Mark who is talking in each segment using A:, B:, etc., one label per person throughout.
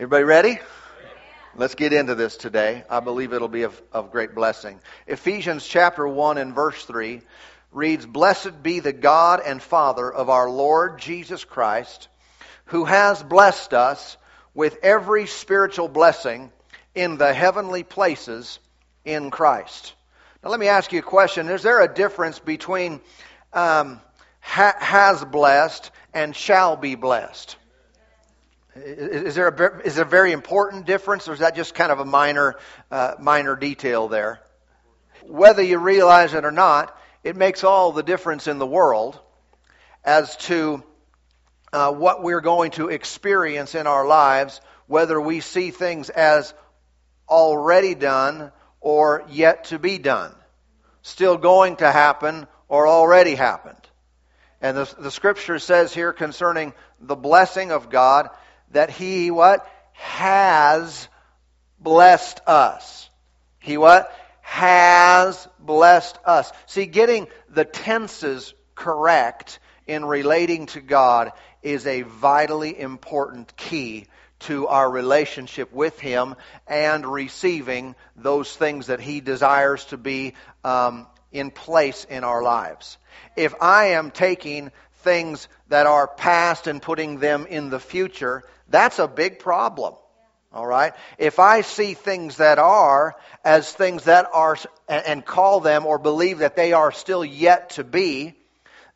A: Everybody ready? Let's get into this today. I believe it'll be of, of great blessing. Ephesians chapter 1 and verse 3 reads, Blessed be the God and Father of our Lord Jesus Christ, who has blessed us with every spiritual blessing in the heavenly places in Christ. Now, let me ask you a question. Is there a difference between um, ha- has blessed and shall be blessed? Is there, a, is there a very important difference, or is that just kind of a minor, uh, minor detail there? Whether you realize it or not, it makes all the difference in the world as to uh, what we're going to experience in our lives, whether we see things as already done or yet to be done, still going to happen or already happened. And the, the scripture says here concerning the blessing of God that He what? Has blessed us. He what? Has blessed us. See, getting the tenses correct in relating to God is a vitally important key to our relationship with Him and receiving those things that He desires to be um, in place in our lives. If I am taking things that are past and putting them in the future, that's a big problem. All right? If I see things that are as things that are and call them or believe that they are still yet to be,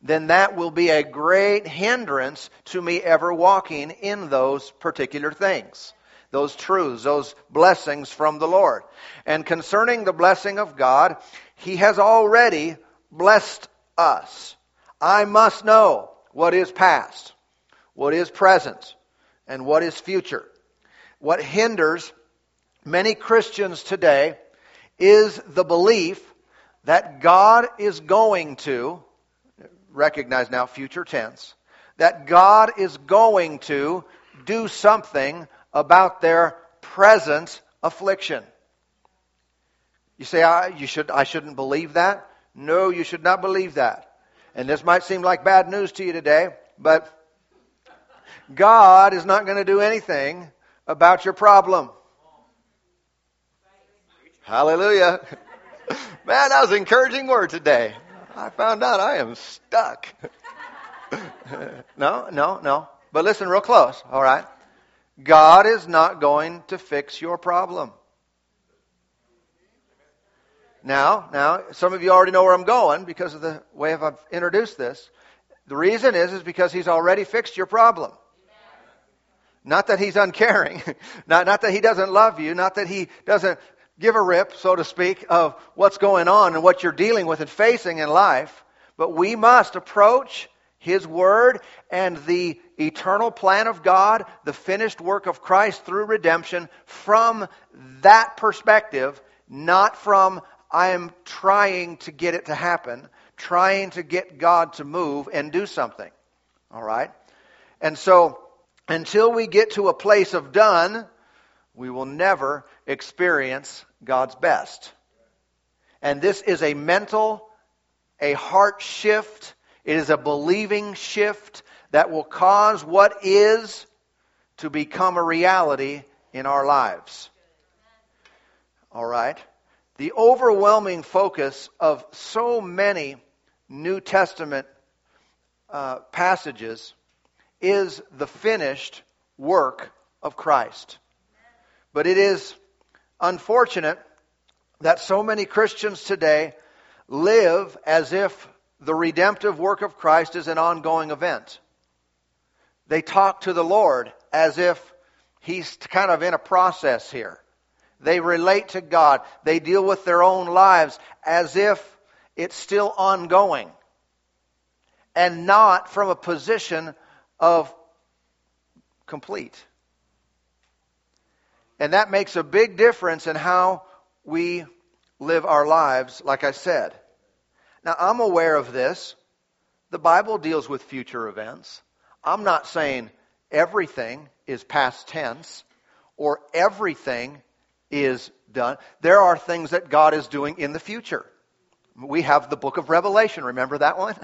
A: then that will be a great hindrance to me ever walking in those particular things. Those truths, those blessings from the Lord. And concerning the blessing of God, He has already blessed us. I must know what is past, what is present, and what is future. What hinders many Christians today is the belief that God is going to, recognize now future tense, that God is going to do something about their present affliction. You say, I, you should, I shouldn't believe that? No, you should not believe that. And this might seem like bad news to you today, but God is not going to do anything about your problem. Hallelujah. Man, that was an encouraging word today. I found out I am stuck. no, no, no. But listen real close, all right? God is not going to fix your problem. Now, now, some of you already know where I'm going because of the way I've introduced this. The reason is, is because He's already fixed your problem. Not that He's uncaring, not, not that He doesn't love you, not that He doesn't give a rip, so to speak, of what's going on and what you're dealing with and facing in life, but we must approach His Word and the eternal plan of God, the finished work of Christ through redemption from that perspective, not from I am trying to get it to happen, trying to get God to move and do something. All right? And so, until we get to a place of done, we will never experience God's best. And this is a mental, a heart shift. It is a believing shift that will cause what is to become a reality in our lives. All right? The overwhelming focus of so many New Testament uh, passages is the finished work of Christ. But it is unfortunate that so many Christians today live as if the redemptive work of Christ is an ongoing event. They talk to the Lord as if He's kind of in a process here. They relate to God. They deal with their own lives as if it's still ongoing and not from a position of complete. And that makes a big difference in how we live our lives, like I said. Now, I'm aware of this. The Bible deals with future events. I'm not saying everything is past tense or everything is done. There are things that God is doing in the future. We have the book of Revelation. Remember that one?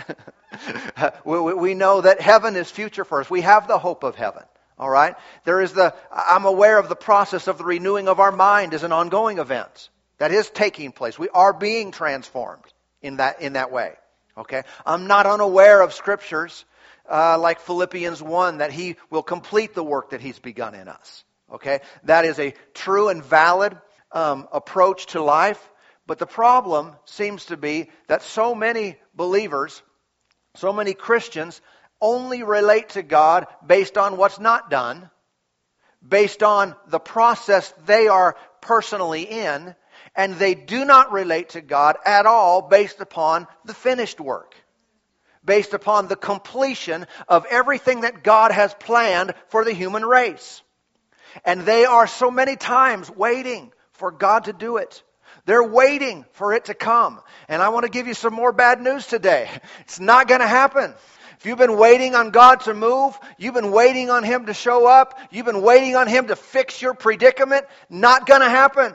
A: we know that heaven is future for us. We have the hope of heaven. All right? There is the, I'm aware of the process of the renewing of our mind as an ongoing event. That is taking place. We are being transformed in that, in that way. Okay? I'm not unaware of scriptures uh, like Philippians 1 that He will complete the work that He's begun in us. Okay? That is a true and valid um, approach to life. But the problem seems to be that so many believers, so many Christians, only relate to God based on what's not done, based on the process they are personally in, and they do not relate to God at all based upon the finished work, based upon the completion of everything that God has planned for the human race. And they are so many times waiting for God to do it. They're waiting for it to come. And I want to give you some more bad news today. It's not going to happen. If you've been waiting on God to move, you've been waiting on Him to show up, you've been waiting on Him to fix your predicament, not going to happen.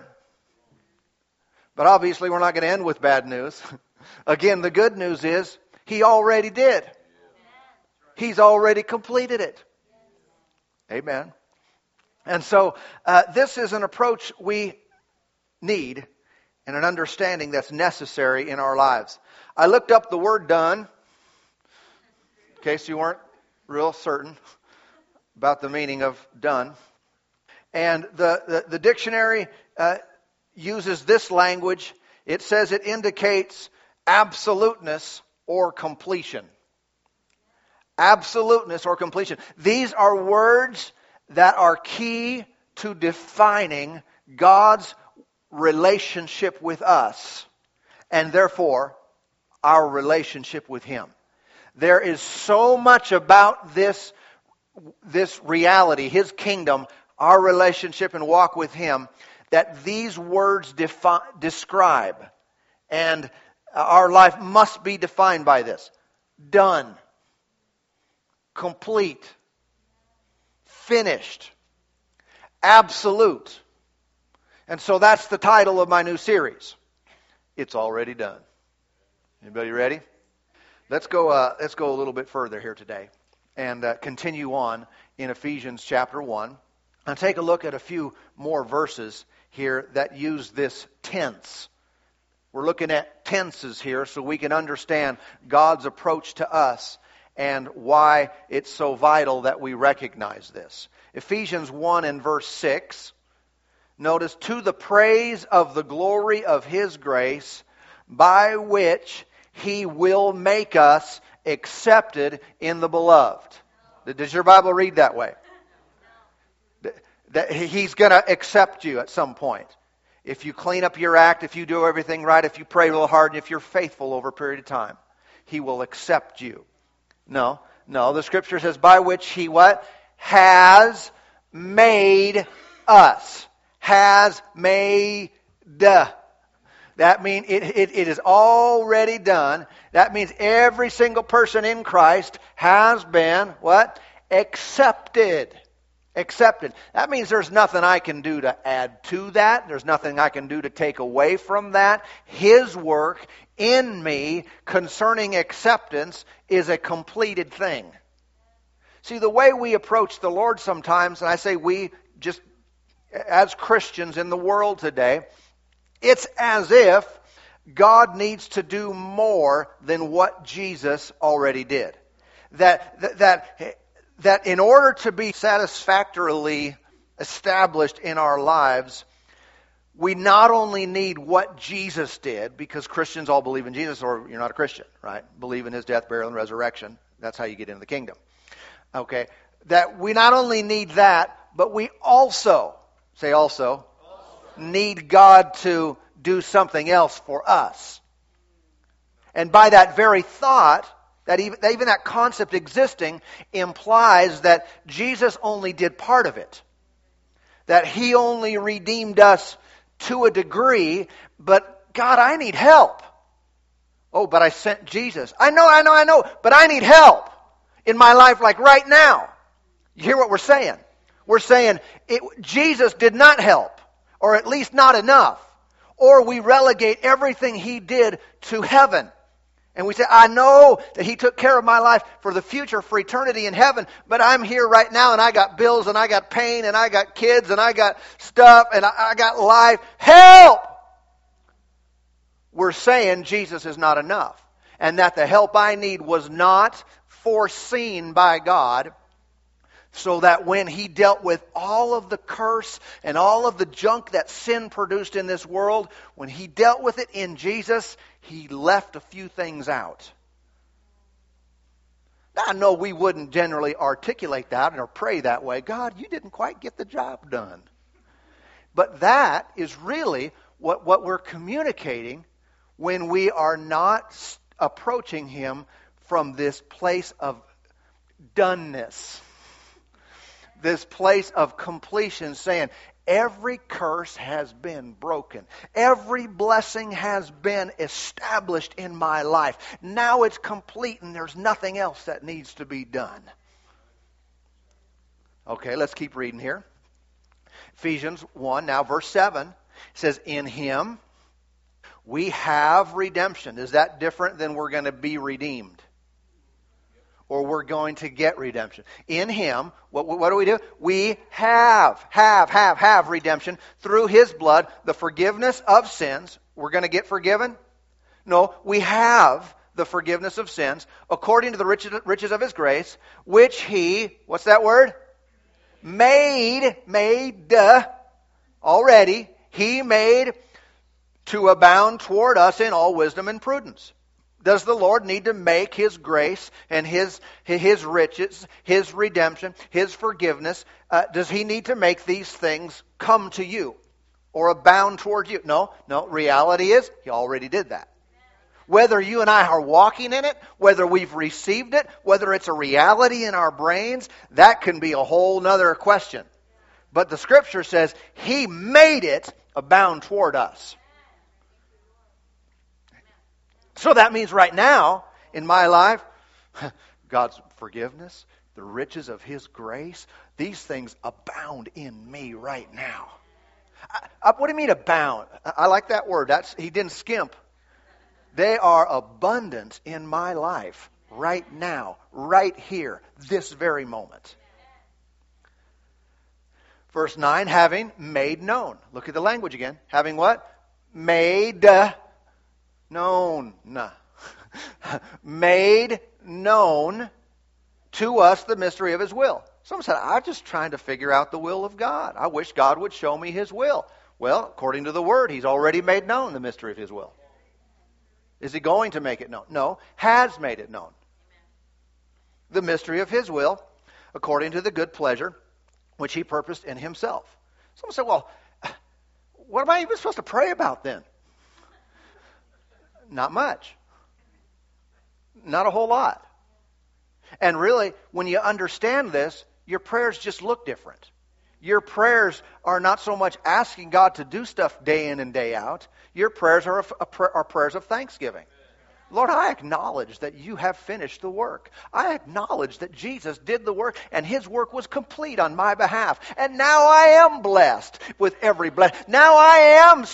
A: But obviously, we're not going to end with bad news. Again, the good news is He already did. He's already completed it. Amen. And so, uh, this is an approach we need and an understanding that's necessary in our lives. I looked up the word done in case you weren't real certain about the meaning of done. And the, the, the dictionary uh, uses this language. It says it indicates absoluteness or completion. Absoluteness or completion. These are words that are key to defining God's relationship with us and therefore our relationship with Him. There is so much about this, this reality, His kingdom, our relationship and walk with Him, that these words defi- describe. And our life must be defined by this. Done. Complete. Finished. Absolute. And so that's the title of my new series. It's already done. Anybody ready? Let's go, uh, let's go a little bit further here today and uh, continue on in Ephesians chapter 1 and take a look at a few more verses here that use this tense. We're looking at tenses here so we can understand God's approach to us and why it's so vital that we recognize this. Ephesians 1 and verse 6. Notice, to the praise of the glory of His grace, by which he will make us accepted in the beloved. Does your Bible read that way? That he's going to accept you at some point. If you clean up your act, if you do everything right, if you pray real hard, and if you're faithful over a period of time, he will accept you. No, no. The scripture says, by which he what? Has made us. Has made that means it, it, it is already done. That means every single person in Christ has been what? Accepted. Accepted. That means there's nothing I can do to add to that. There's nothing I can do to take away from that. His work in me concerning acceptance is a completed thing. See, the way we approach the Lord sometimes, and I say we just as Christians in the world today, it's as if God needs to do more than what Jesus already did. That, that, that, in order to be satisfactorily established in our lives, we not only need what Jesus did, because Christians all believe in Jesus, or you're not a Christian, right? Believe in his death, burial, and resurrection. That's how you get into the kingdom. Okay? That we not only need that, but we also, say also, need God to do something else for us. And by that very thought, that even, that even that concept existing implies that Jesus only did part of it. That he only redeemed us to a degree, but God, I need help. Oh, but I sent Jesus. I know, I know, I know, but I need help in my life like right now. You hear what we're saying? We're saying it, Jesus did not help or at least not enough. Or we relegate everything he did to heaven And we say, I know that He took care of my life for the future, for eternity in heaven, but I'm here right now and I got bills and I got pain and I got kids and I got stuff and I, I got life. Help! We're saying Jesus is not enough and that the help I need was not foreseen by God so that when he dealt with all of the curse and all of the junk that sin produced in this world, when he dealt with it in Jesus, he left a few things out. Now, I know we wouldn't generally articulate that or pray that way. God, you didn't quite get the job done. But that is really what, what we're communicating when we are not approaching Him from this place of doneness this place of completion, saying, Every curse has been broken. Every blessing has been established in my life. Now it's complete and there's nothing else that needs to be done. Okay, let's keep reading here. Ephesians 1, now verse 7 says, In him we have redemption. Is that different than we're going to be redeemed? Or we're going to get redemption. In Him, what, what do we do? We have, have, have, have redemption through His blood, the forgiveness of sins. We're going to get forgiven? No, we have the forgiveness of sins according to the riches, of His grace, which He, what's that word? Made, made, uh, already, He made to abound toward us in all wisdom and prudence. Does the Lord need to make His grace and His, His riches, His redemption, His forgiveness, uh, does He need to make these things come to you or abound toward you? No, no. Reality is, He already did that. Whether you and I are walking in it, whether we've received it, whether it's a reality in our brains, that can be a whole nother question. But the Scripture says He made it abound toward us. So that means right now in my life, God's forgiveness, the riches of His grace, these things abound in me right now. I, I, what do you mean abound? I, I like that word. That's He didn't skimp. They are abundant in my life right now, right here, this very moment. Verse 9, having made known. Look at the language again. Having what? Made known, made known to us the mystery of his will. Someone said, I'm just trying to figure out the will of God. I wish God would show me his will. Well, according to the word, he's already made known the mystery of his will. Is he going to make it known? No, has made it known. The mystery of his will, according to the good pleasure which he purposed in himself. Someone said, Well, what am I even supposed to pray about then? Not much. Not a whole lot. And really, when you understand this, your prayers just look different. Your prayers are not so much asking God to do stuff day in and day out. Your prayers are, are prayers of thanksgiving. Lord, I acknowledge that you have finished the work. I acknowledge that Jesus did the work and his work was complete on my behalf. And now I am blessed with every blessing. Now I am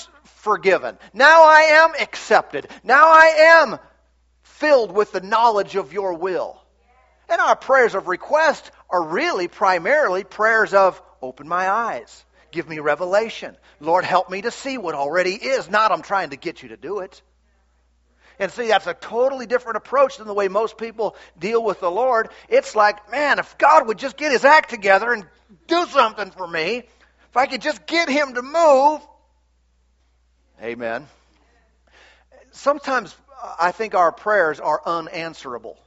A: forgiven. Now I am accepted. Now I am filled with the knowledge of your will. And our prayers of request are really primarily prayers of open my eyes. Give me revelation. Lord, help me to see what already is. Not I'm trying to get you to do it. And see, that's a totally different approach than the way most people deal with the Lord. It's like, man, if God would just get his act together and do something for me, if I could just get him to move. Amen. Sometimes I think our prayers are unanswerable.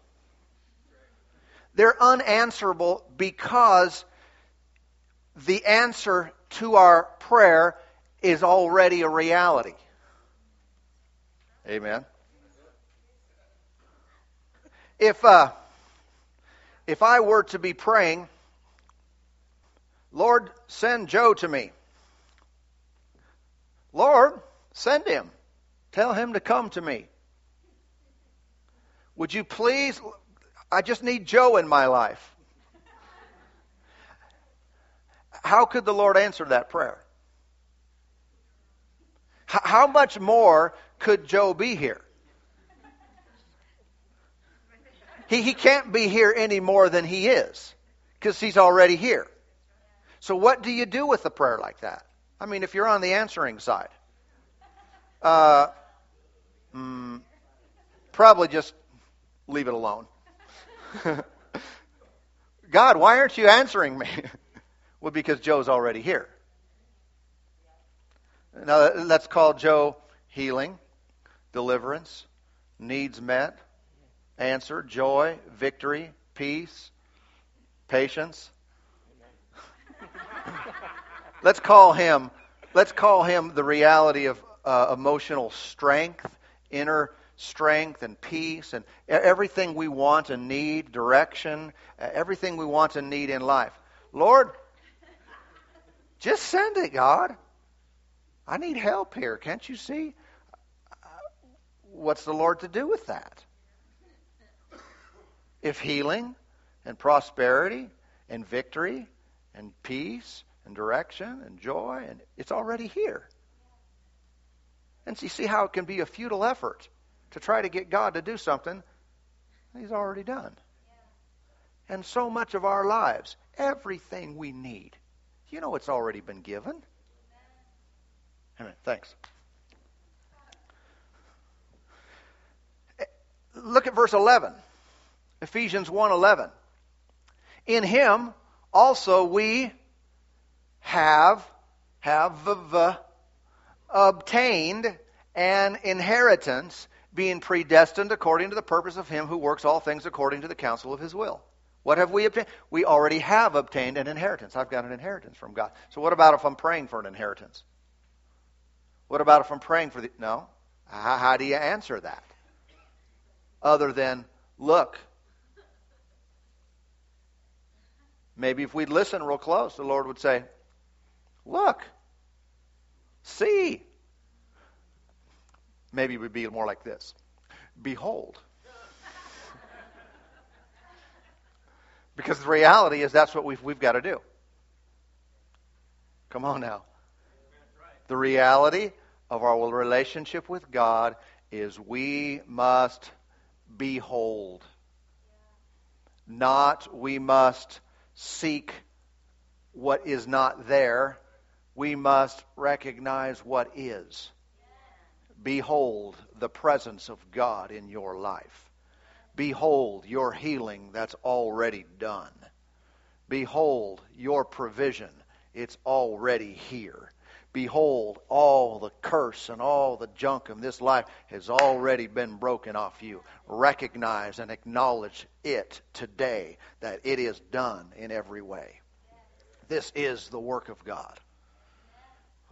A: They're unanswerable because the answer to our prayer is already a reality. Amen if uh, if I were to be praying, Lord, send Joe to me. Lord, send him. Tell him to come to me. Would you please? I just need Joe in my life. How could the Lord answer that prayer? How much more could Joe be here? He, he can't be here any more than he is because he's already here. So, what do you do with a prayer like that? I mean, if you're on the answering side, uh, mm, probably just leave it alone. God, why aren't you answering me? well, because Joe's already here. Now, let's call Joe healing, deliverance, needs met, answer, joy, victory, peace, patience. let's call him. Let's call him the reality of uh, emotional strength, inner strength and peace, and everything we want and need, direction, everything we want and need in life. Lord, just send it, God. I need help here. Can't you see? What's the Lord to do with that? If healing and prosperity and victory and peace and direction and joy and it's already here. And so you see how it can be a futile effort to try to get God to do something He's already done. And so much of our lives, everything we need, you know it's already been given. Amen. Thanks. Look at verse 11. Ephesians 1:11. In him also we have have obtained an inheritance being predestined according to the purpose of him who works all things according to the counsel of his will. What have we obtained? We already have obtained an inheritance. I've got an inheritance from God. So what about if I'm praying for an inheritance? What about if I'm praying for the. No. How, how do you answer that? Other than, look. Maybe if we'd listen real close, the Lord would say, look. See. Maybe it would be more like this Behold. because the reality is that's what we've, we've got to do. Come on now. The reality of our relationship with God is we must behold. Not we must seek what is not there. We must recognize what is. Behold the presence of God in your life. Behold your healing that's already done. Behold your provision. It's already here. Behold, all the curse and all the junk of this life has already been broken off you. Recognize and acknowledge it today that it is done in every way. This is the work of God.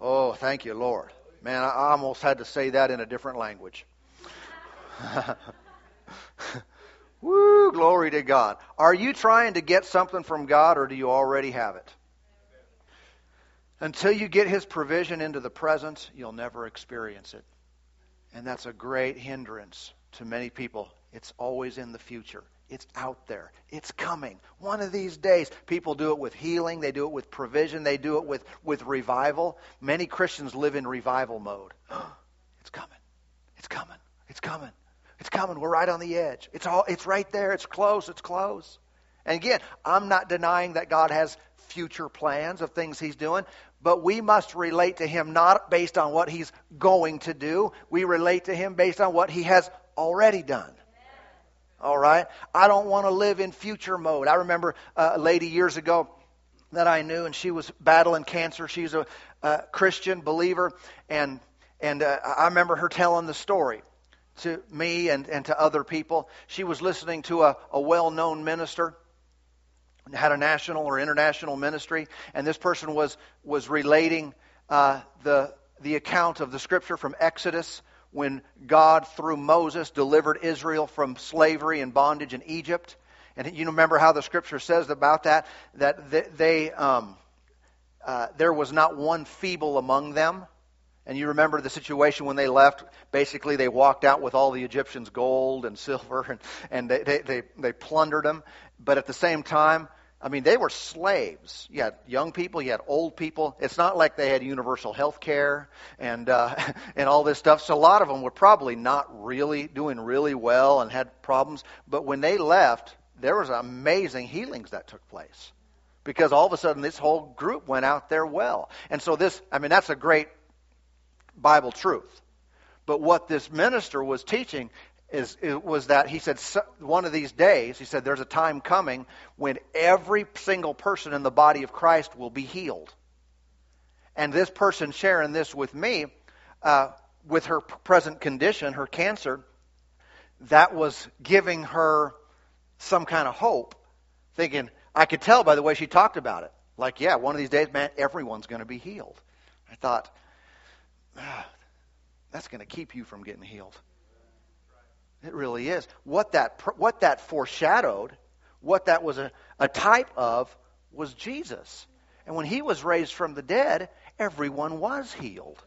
A: Oh, thank you, Lord. Man, I almost had to say that in a different language. Woo, glory to God. Are you trying to get something from God or do you already have it? Until you get His provision into the present, you'll never experience it. And that's a great hindrance to many people. It's always in the future. It's out there. It's coming. One of these days, people do it with healing. They do it with provision. They do it with, with revival. Many Christians live in revival mode. it's coming. It's coming. It's coming. It's coming. We're right on the edge. It's all it's right there. It's close. It's close. And again, I'm not denying that God has future plans of things he's doing, but we must relate to him not based on what he's going to do. We relate to him based on what he has already done. All right? I don't want to live in future mode. I remember a lady years ago that I knew, and she was battling cancer. She's a, a Christian believer, and and uh, I remember her telling the story to me and, and to other people. She was listening to a, a well known minister had a national or international ministry, and this person was was relating uh, the the account of the scripture from Exodus when God through Moses delivered Israel from slavery and bondage in Egypt. And you remember how the scripture says about that that they um, uh, there was not one feeble among them. And you remember the situation when they left. Basically, they walked out with all the Egyptians' gold and silver, and, and they, they, they, they plundered them. But at the same time, I mean, they were slaves. You had young people, you had old people. It's not like they had universal health care and, uh, and all this stuff. So a lot of them were probably not really doing really well and had problems. But when they left, there was amazing healings that took place because all of a sudden this whole group went out there well. And so this, I mean, that's a great Bible truth. But what this minister was teaching is, was that he said one of these days he said there's a time coming when every single person in the body of Christ will be healed. And this person sharing this with me, uh, with her present condition, her cancer, that was giving her some kind of hope, thinking I could tell by the way she talked about it. Like, yeah, one of these days, man, everyone's going to be healed. I thought, ah, that's going to keep you from getting healed. It really is. What that, what that foreshadowed, what that was a, a type of, was Jesus. And when he was raised from the dead, everyone was healed.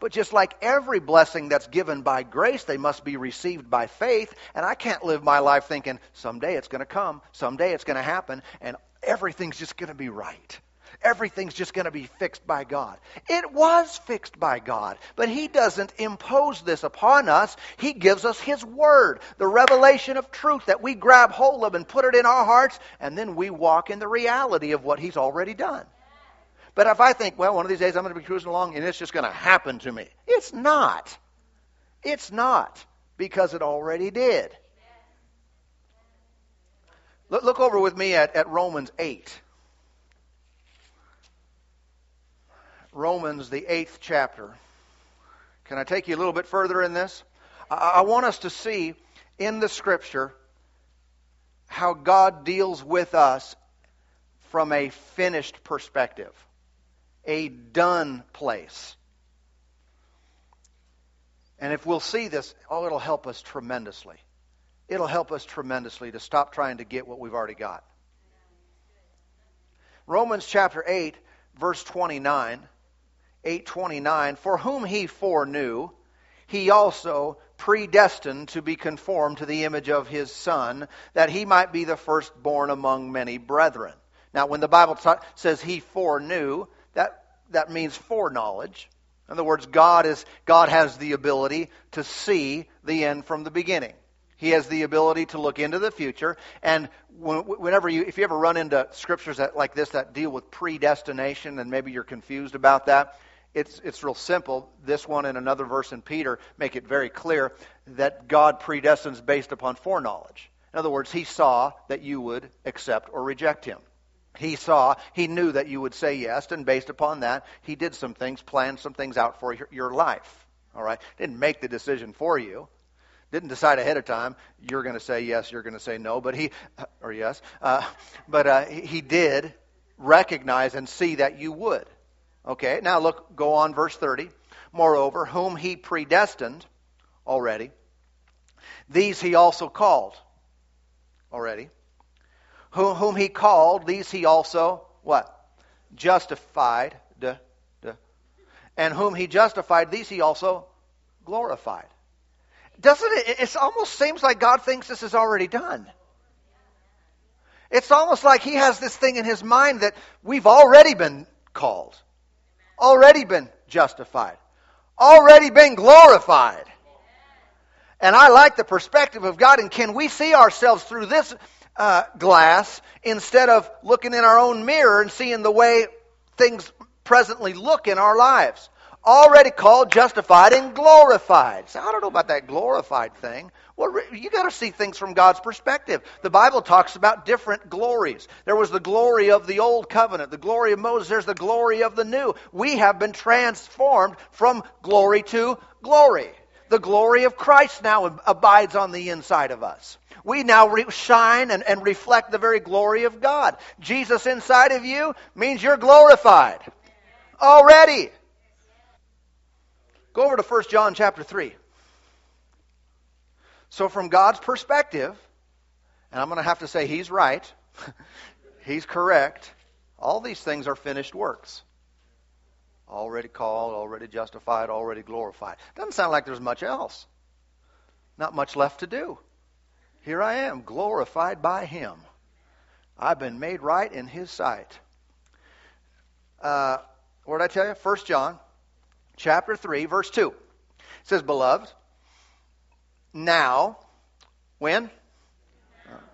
A: But just like every blessing that's given by grace, they must be received by faith. And I can't live my life thinking, someday it's going to come, someday it's going to happen, and everything's just going to be right everything's just going to be fixed by God. It was fixed by God, but He doesn't impose this upon us. He gives us His Word, the revelation of truth that we grab hold of and put it in our hearts, and then we walk in the reality of what He's already done. But if I think, well, one of these days I'm going to be cruising along and it's just going to happen to me, it's not. It's not because it already did. Look, over with me at, at Romans 8. Romans, the eighth chapter. Can I take you a little bit further in this? I, want us to see in the scripture how God deals with us from a finished perspective, a done place. And if we'll see this, oh, it'll help us tremendously. It'll help us tremendously to stop trying to get what we've already got. Romans chapter 8, verse 29 8:29 For whom he foreknew he also predestined to be conformed to the image of his son that he might be the firstborn among many brethren. Now when the Bible says he foreknew that that means foreknowledge. In other words, God is God has the ability to see the end from the beginning. He has the ability to look into the future. And whenever you, if you ever run into scriptures that, like this that deal with predestination, and maybe you're confused about that, it's, it's real simple. This one and another verse in Peter make it very clear that God predestines based upon foreknowledge. In other words, he saw that you would accept or reject him. He saw, he knew that you would say yes, and based upon that, he did some things, planned some things out for your, life. All right? Didn't make the decision for you. Didn't decide ahead of time, you're going to say yes, you're going to say no, but he, or yes, uh, but uh, he did recognize and see that you would. Okay, now look, go on, verse 30. Moreover, whom he predestined already, these he also called already. Whom, he called, these he also, what? Justified. Duh, duh. And whom he justified, these he also glorified. Doesn't it? It almost seems like God thinks this is already done. It's almost like he has this thing in his mind that we've already been called already been justified, already been glorified. And I like the perspective of God. And can we see ourselves through this uh, glass instead of looking in our own mirror and seeing the way things presently look in our lives? already called, justified, and glorified. So I don't know about that glorified thing. Well, you got to see things from God's perspective. The Bible talks about different glories. There was the glory of the old covenant, the glory of Moses. There's the glory of the new. We have been transformed from glory to glory. The glory of Christ now abides on the inside of us. We now re- shine and, and reflect the very glory of God. Jesus inside of you means you're glorified already. Go over to 1 John chapter 3. So, from God's perspective, and I'm going to have to say he's right, he's correct, all these things are finished works. Already called, already justified, already glorified. Doesn't sound like there's much else. Not much left to do. Here I am, glorified by him. I've been made right in His sight. Uh, what did I tell you? 1 John chapter 3, verse 2. It says, Beloved, now, when?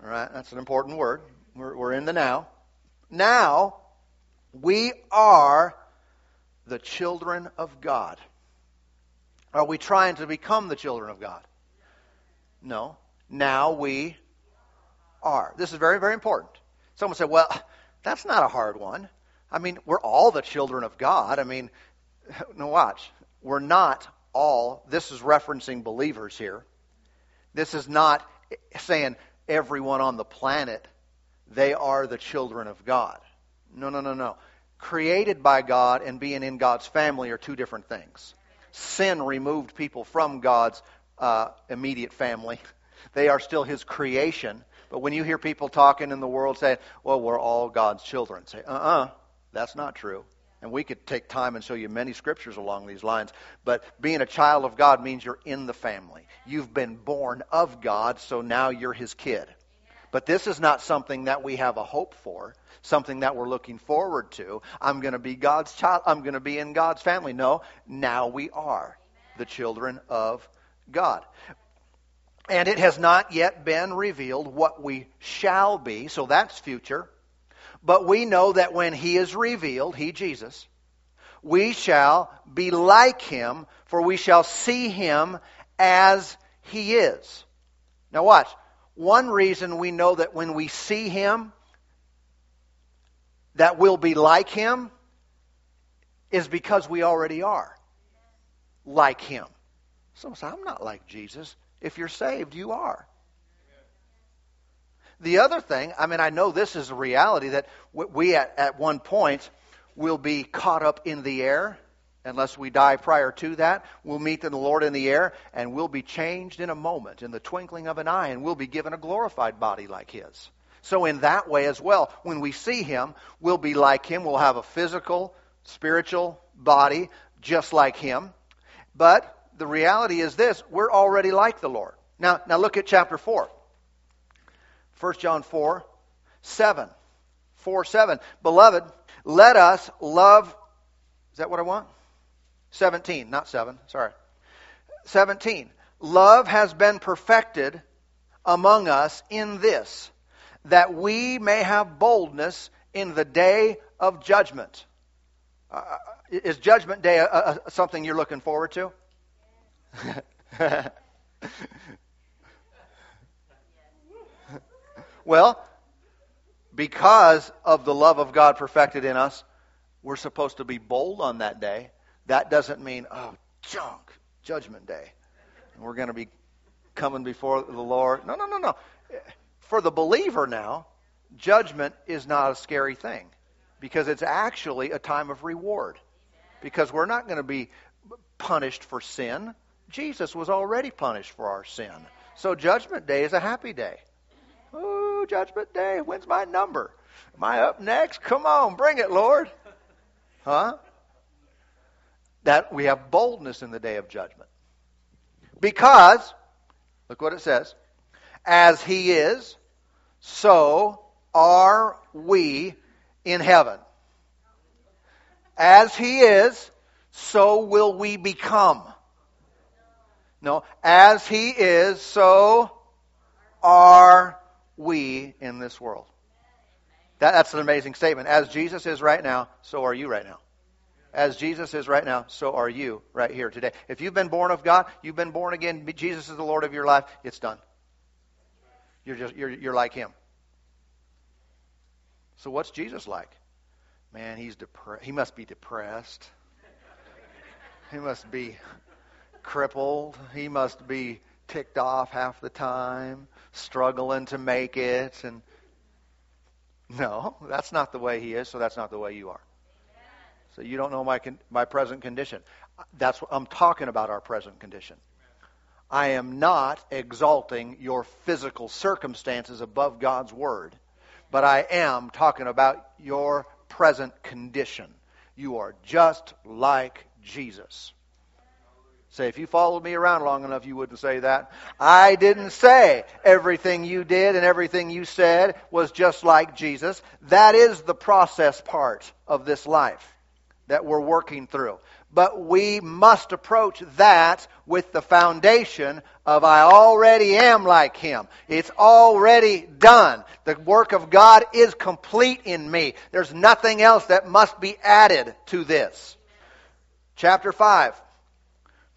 A: All right, that's an important word. We're, we're in the now. Now, we are the children of God. Are we trying to become the children of God? No. Now we are. This is very, very important. Someone said, well, that's not a hard one. I mean, we're all the children of God. I mean, no, watch. We're not all. This is referencing believers here. This is not saying everyone on the planet, they are the children of God. No, no, no, no. Created by God and being in God's family are two different things. Sin removed people from God's uh, immediate family. They are still His creation. But when you hear people talking in the world saying, well, we're all God's children, say, uh uh-uh, uh, that's not true. And we could take time and show you many scriptures along these lines. But being a child of God means you're in the family. You've been born of God, so now you're His kid. But this is not something that we have a hope for, something that we're looking forward to. I'm going to be God's child. I'm going to be in God's family. No, now we are the children of God. And it has not yet been revealed what we shall be, so that's future. But we know that when He is revealed, He, Jesus, we shall be like Him, for we shall see Him as He is. Now, watch. One reason we know that when we see Him, that we'll be like Him is because we already are like Him. Someone say, I'm not like Jesus. If you're saved, you are. The other thing, I mean, I know this is a reality that we at, at one point will be caught up in the air unless we die prior to that. We'll meet the Lord in the air and we'll be changed in a moment, in the twinkling of an eye, and we'll be given a glorified body like His. So, in that way as well, when we see Him, we'll be like Him. We'll have a physical, spiritual body just like Him. But the reality is this we're already like the Lord. Now, now look at chapter 4. 1 John 4 7. 4 7. Beloved, let us love. Is that what I want? 17, not 7. Sorry. 17. Love has been perfected among us in this, that we may have boldness in the day of judgment. Uh, is Judgment Day a, a, something you're looking forward to? well, because of the love of God perfected in us, we're supposed to be bold on that day. That doesn't mean, oh, junk, judgment day. And we're going to be coming before the Lord. No, no, no, no. For the believer now, judgment is not a scary thing because it's actually a time of reward. Because we're not going to be punished for sin. Jesus was already punished for our sin. So Judgment Day is a happy day. Ooh, Judgment Day. When's my number? Am I up next? Come on, bring it, Lord. Huh? That we have boldness in the day of judgment. Because, look what it says, as He is, so are we in heaven. As He is, so will we become. No, as He is, so are we in this world. That, that's an amazing statement. As Jesus is right now, so are you right now. As Jesus is right now, so are you right here today. If you've been born of God, you've been born again, Jesus is the Lord of your life, it's done. You're, just, you're, you're like Him. So what's Jesus like? Man, he's depre- he must be depressed. He must be crippled. He must be ticked off half the time, struggling to make it. And no, that's not the way he is. So that's not the way you are. So you don't know my con- my present condition. That's what I'm talking about. Our present condition. I am not exalting your physical circumstances above God's word, but I am talking about your present condition. You are just like Jesus. Say, if you followed me around long enough, you wouldn't say that. I didn't say everything you did and everything you said was just like Jesus. That is the process part of this life that we're working through. But we must approach that with the foundation of I already am like Him. It's already done. The work of God is complete in me. There's nothing else that must be added to this. Chapter 5.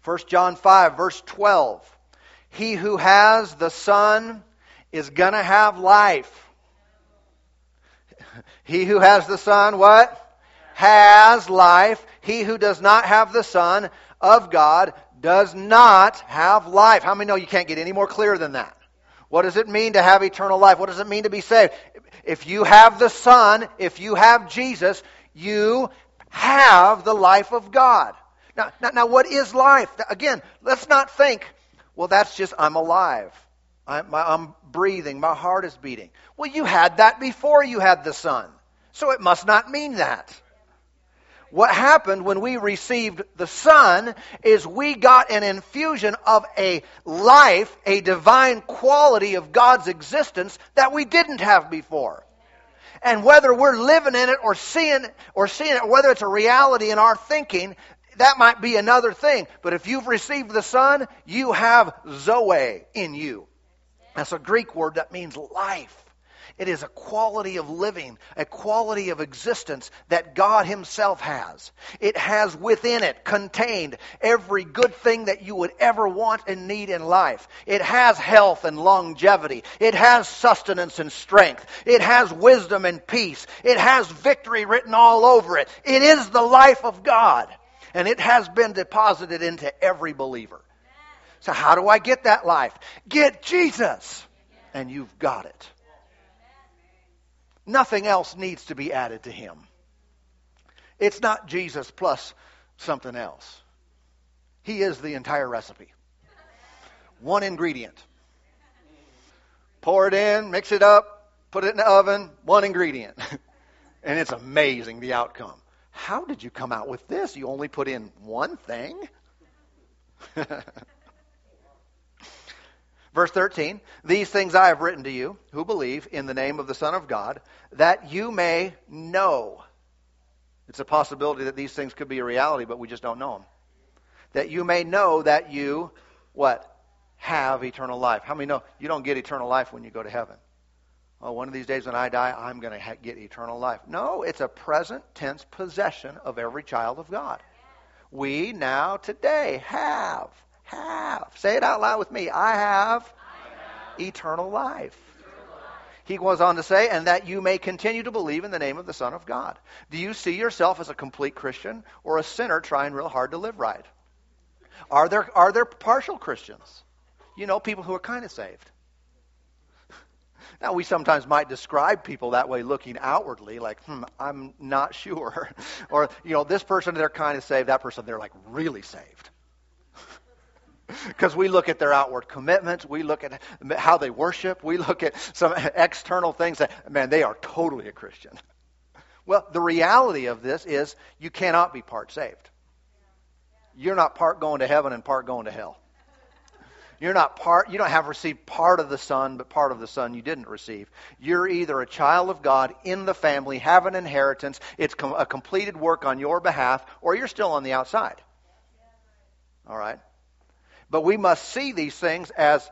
A: 1 John 5, verse 12. He who has the Son is going to have life. He who has the Son, what? Has life. He who does not have the Son of God does not have life. How many know you can't get any more clear than that? What does it mean to have eternal life? What does it mean to be saved? If you have the Son, if you have Jesus, you have the life of God. Now, now, now what is life? Again, let's not think, well, that's just I'm alive. I'm, I'm breathing. My heart is beating. Well, you had that before you had the Son. So it must not mean that. What happened when we received the Son is we got an infusion of a life, a divine quality of God's existence that we didn't have before. And whether we're living in it or seeing or seeing it, whether it's a reality in our thinking, that might be another thing. But if you've received the Son, you have Zoe in you. That's a Greek word that means life. It is a quality of living, a quality of existence that God Himself has. It has within it, contained, every good thing that you would ever want and need in life. It has health and longevity. It has sustenance and strength. It has wisdom and peace. It has victory written all over it. It is the life of God. And it has been deposited into every believer. So, how do I get that life? Get Jesus, and you've got it. Nothing else needs to be added to him. It's not Jesus plus something else. He is the entire recipe. One ingredient. Pour it in, mix it up, put it in the oven, one ingredient. and it's amazing the outcome. How did you come out with this? You only put in one thing? Verse 13, these things I have written to you who believe in the name of the Son of God, that you may know. It's a possibility that these things could be a reality, but we just don't know them. That you may know that you, what? Have eternal life. How many know you don't get eternal life when you go to heaven? Oh, one of these days when I die, I'm going to ha- get eternal life. No, it's a present tense possession of every child of God. We now, today, have have. Say it out loud with me. I have, I have eternal, life. eternal life. He goes on to say, and that you may continue to believe in the name of the Son of God. Do you see yourself as a complete Christian or a sinner trying real hard to live right? Are there, are there partial Christians? You know, people who are kind of saved. Now, we sometimes might describe people that way looking outwardly, like, hmm, I'm not sure. or, you know, this person, they're kind of saved. That person, they're like really saved. Because we look at their outward commitments, we look at how they worship, we look at some external things that, man, they are totally a Christian. Well, the reality of this is you cannot be part saved. You're not part going to heaven and part going to hell. You're not part, you don't have received part of the Son, but part of the Son you didn't receive. You're either a child of God in the family, have an inheritance, it's a completed work on your behalf, or you're still on the outside. All right? But we must see these things as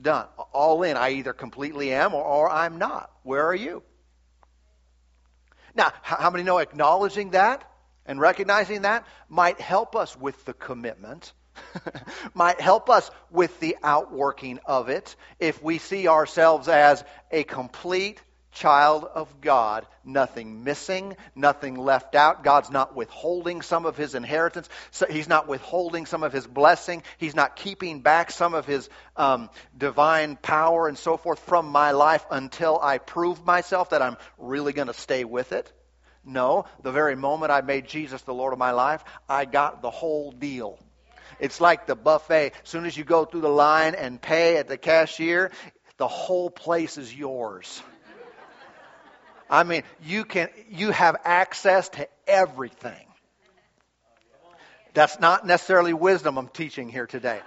A: done, all in. I either completely am or, or I'm not. Where are you? Now, how many know acknowledging that and recognizing that might help us with the commitment? might help us with the outworking of it if we see ourselves as a complete child of God, nothing missing, nothing left out. God's not withholding some of his inheritance. So he's not withholding some of his blessing. He's not keeping back some of his um, divine power and so forth from my life until I prove myself that I'm really going to stay with it. No, the very moment I made Jesus the Lord of my life, I got the whole deal. It's like the buffet. As soon as you go through the line and pay at the cashier, the whole place is yours. I mean, you can you have access to everything. That's not necessarily wisdom I'm teaching here today.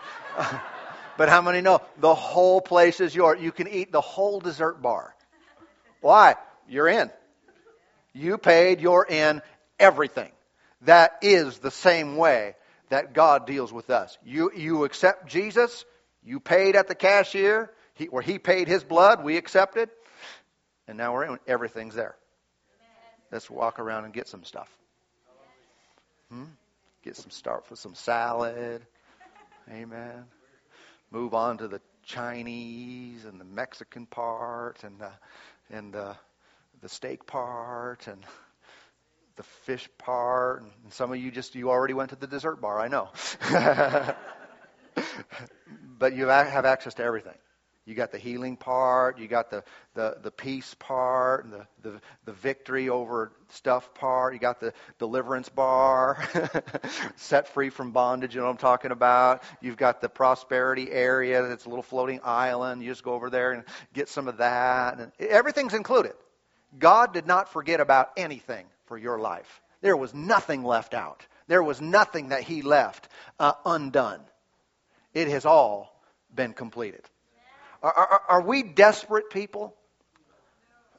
A: but how many know the whole place is yours? You can eat the whole dessert bar. Why? You're in. You paid, you're in everything. That is the same way that God deals with us. You, you accept Jesus, you paid at the cashier, he, where he paid his blood, we accepted, and now we're in, everything's there. Let's walk around and get some stuff. Hmm? Get some start with some salad. Amen. Move on to the Chinese and the Mexican part and the and the the steak part and the fish part and some of you just you already went to the dessert bar, I know. but you have access to everything. You got the healing part, you got the, the, the peace part, and the, the, the victory over stuff part, you got the deliverance bar, set free from bondage, you know what I'm talking about. You've got the prosperity area that's a little floating island. You just go over there and get some of that. And everything's included. God did not forget about anything for your life. There was nothing left out. There was nothing that He left uh, undone. It has all been completed. Are, are, are we desperate people?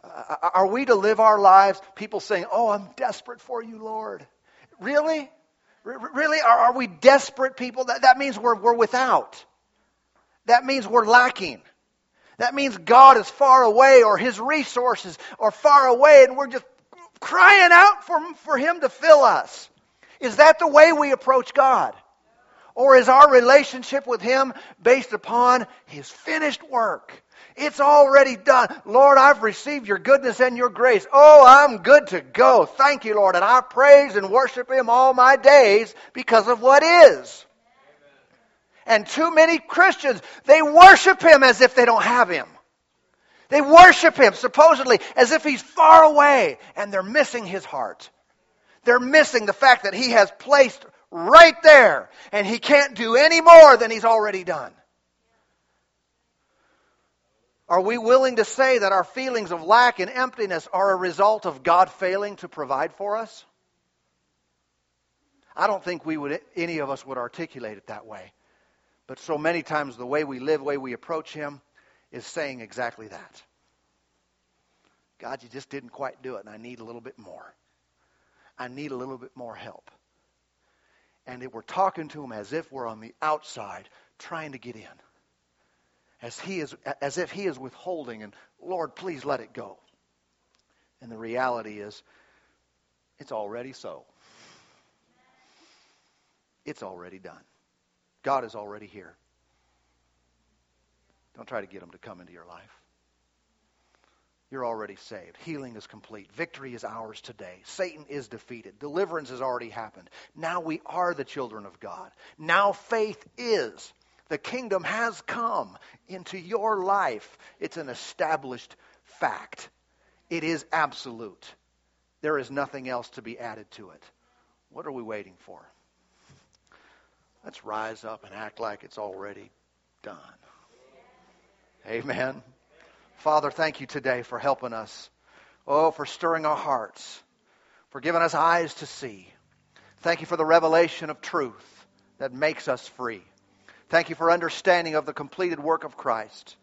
A: Uh, are we to live our lives, people saying, Oh, I'm desperate for you, Lord? Really? R- really? Are, are we desperate people? That, that means we're, we're without. That means we're lacking. That means God is far away or his resources are far away and we're just crying out for, for him to fill us. Is that the way we approach God? Or is our relationship with Him based upon His finished work? It's already done. Lord, I've received your goodness and your grace. Oh, I'm good to go. Thank you, Lord. And I praise and worship Him all my days because of what is. And too many Christians, they worship Him as if they don't have Him. They worship Him supposedly as if He's far away, and they're missing His heart. They're missing the fact that He has placed right there. And he can't do any more than he's already done. Are we willing to say that our feelings of lack and emptiness are a result of God failing to provide for us? I don't think we would any of us would articulate it that way. But so many times the way we live, the way we approach him is saying exactly that. God, you just didn't quite do it, and I need a little bit more. I need a little bit more help and we're talking to him as if we're on the outside trying to get in. As he is as if he is withholding and Lord, please let it go. And the reality is it's already so. It's already done. God is already here. Don't try to get him to come into your life. You're already saved. Healing is complete. Victory is ours today. Satan is defeated. Deliverance has already happened. Now we are the children of God. Now faith is. The kingdom has come into your life. It's an established fact. It is absolute. There is nothing else to be added to it. What are we waiting for? Let's rise up and act like it's already done. Amen. Father, thank you today for helping us. Oh, for stirring our hearts, for giving us eyes to see. Thank you for the revelation of truth that makes us free. Thank you for understanding of the completed work of Christ,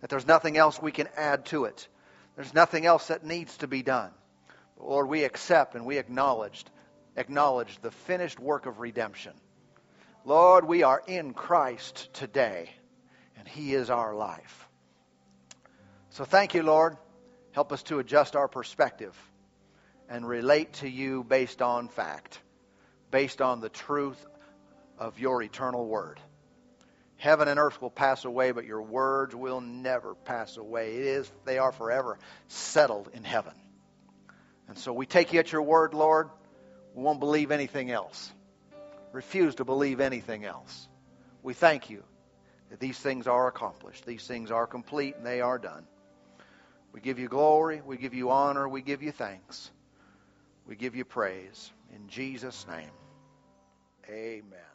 A: that there's nothing else we can add to it. There's nothing else that needs to be done. Lord, we accept and we acknowledged, acknowledge the finished work of redemption. Lord, we are in Christ today, and He is our life. So thank you, Lord. Help us to adjust our perspective and relate to you based on fact, based on the truth of your eternal word. Heaven and earth will pass away, but your words will never pass away. It is, they are forever settled in heaven. And so we take you at your word, Lord. We won't believe anything else. Refuse to believe anything else. We thank you that these things are accomplished, these things are complete, and they are done. We give you glory. We give you honor. We give you thanks. We give you praise. In Jesus' name, amen.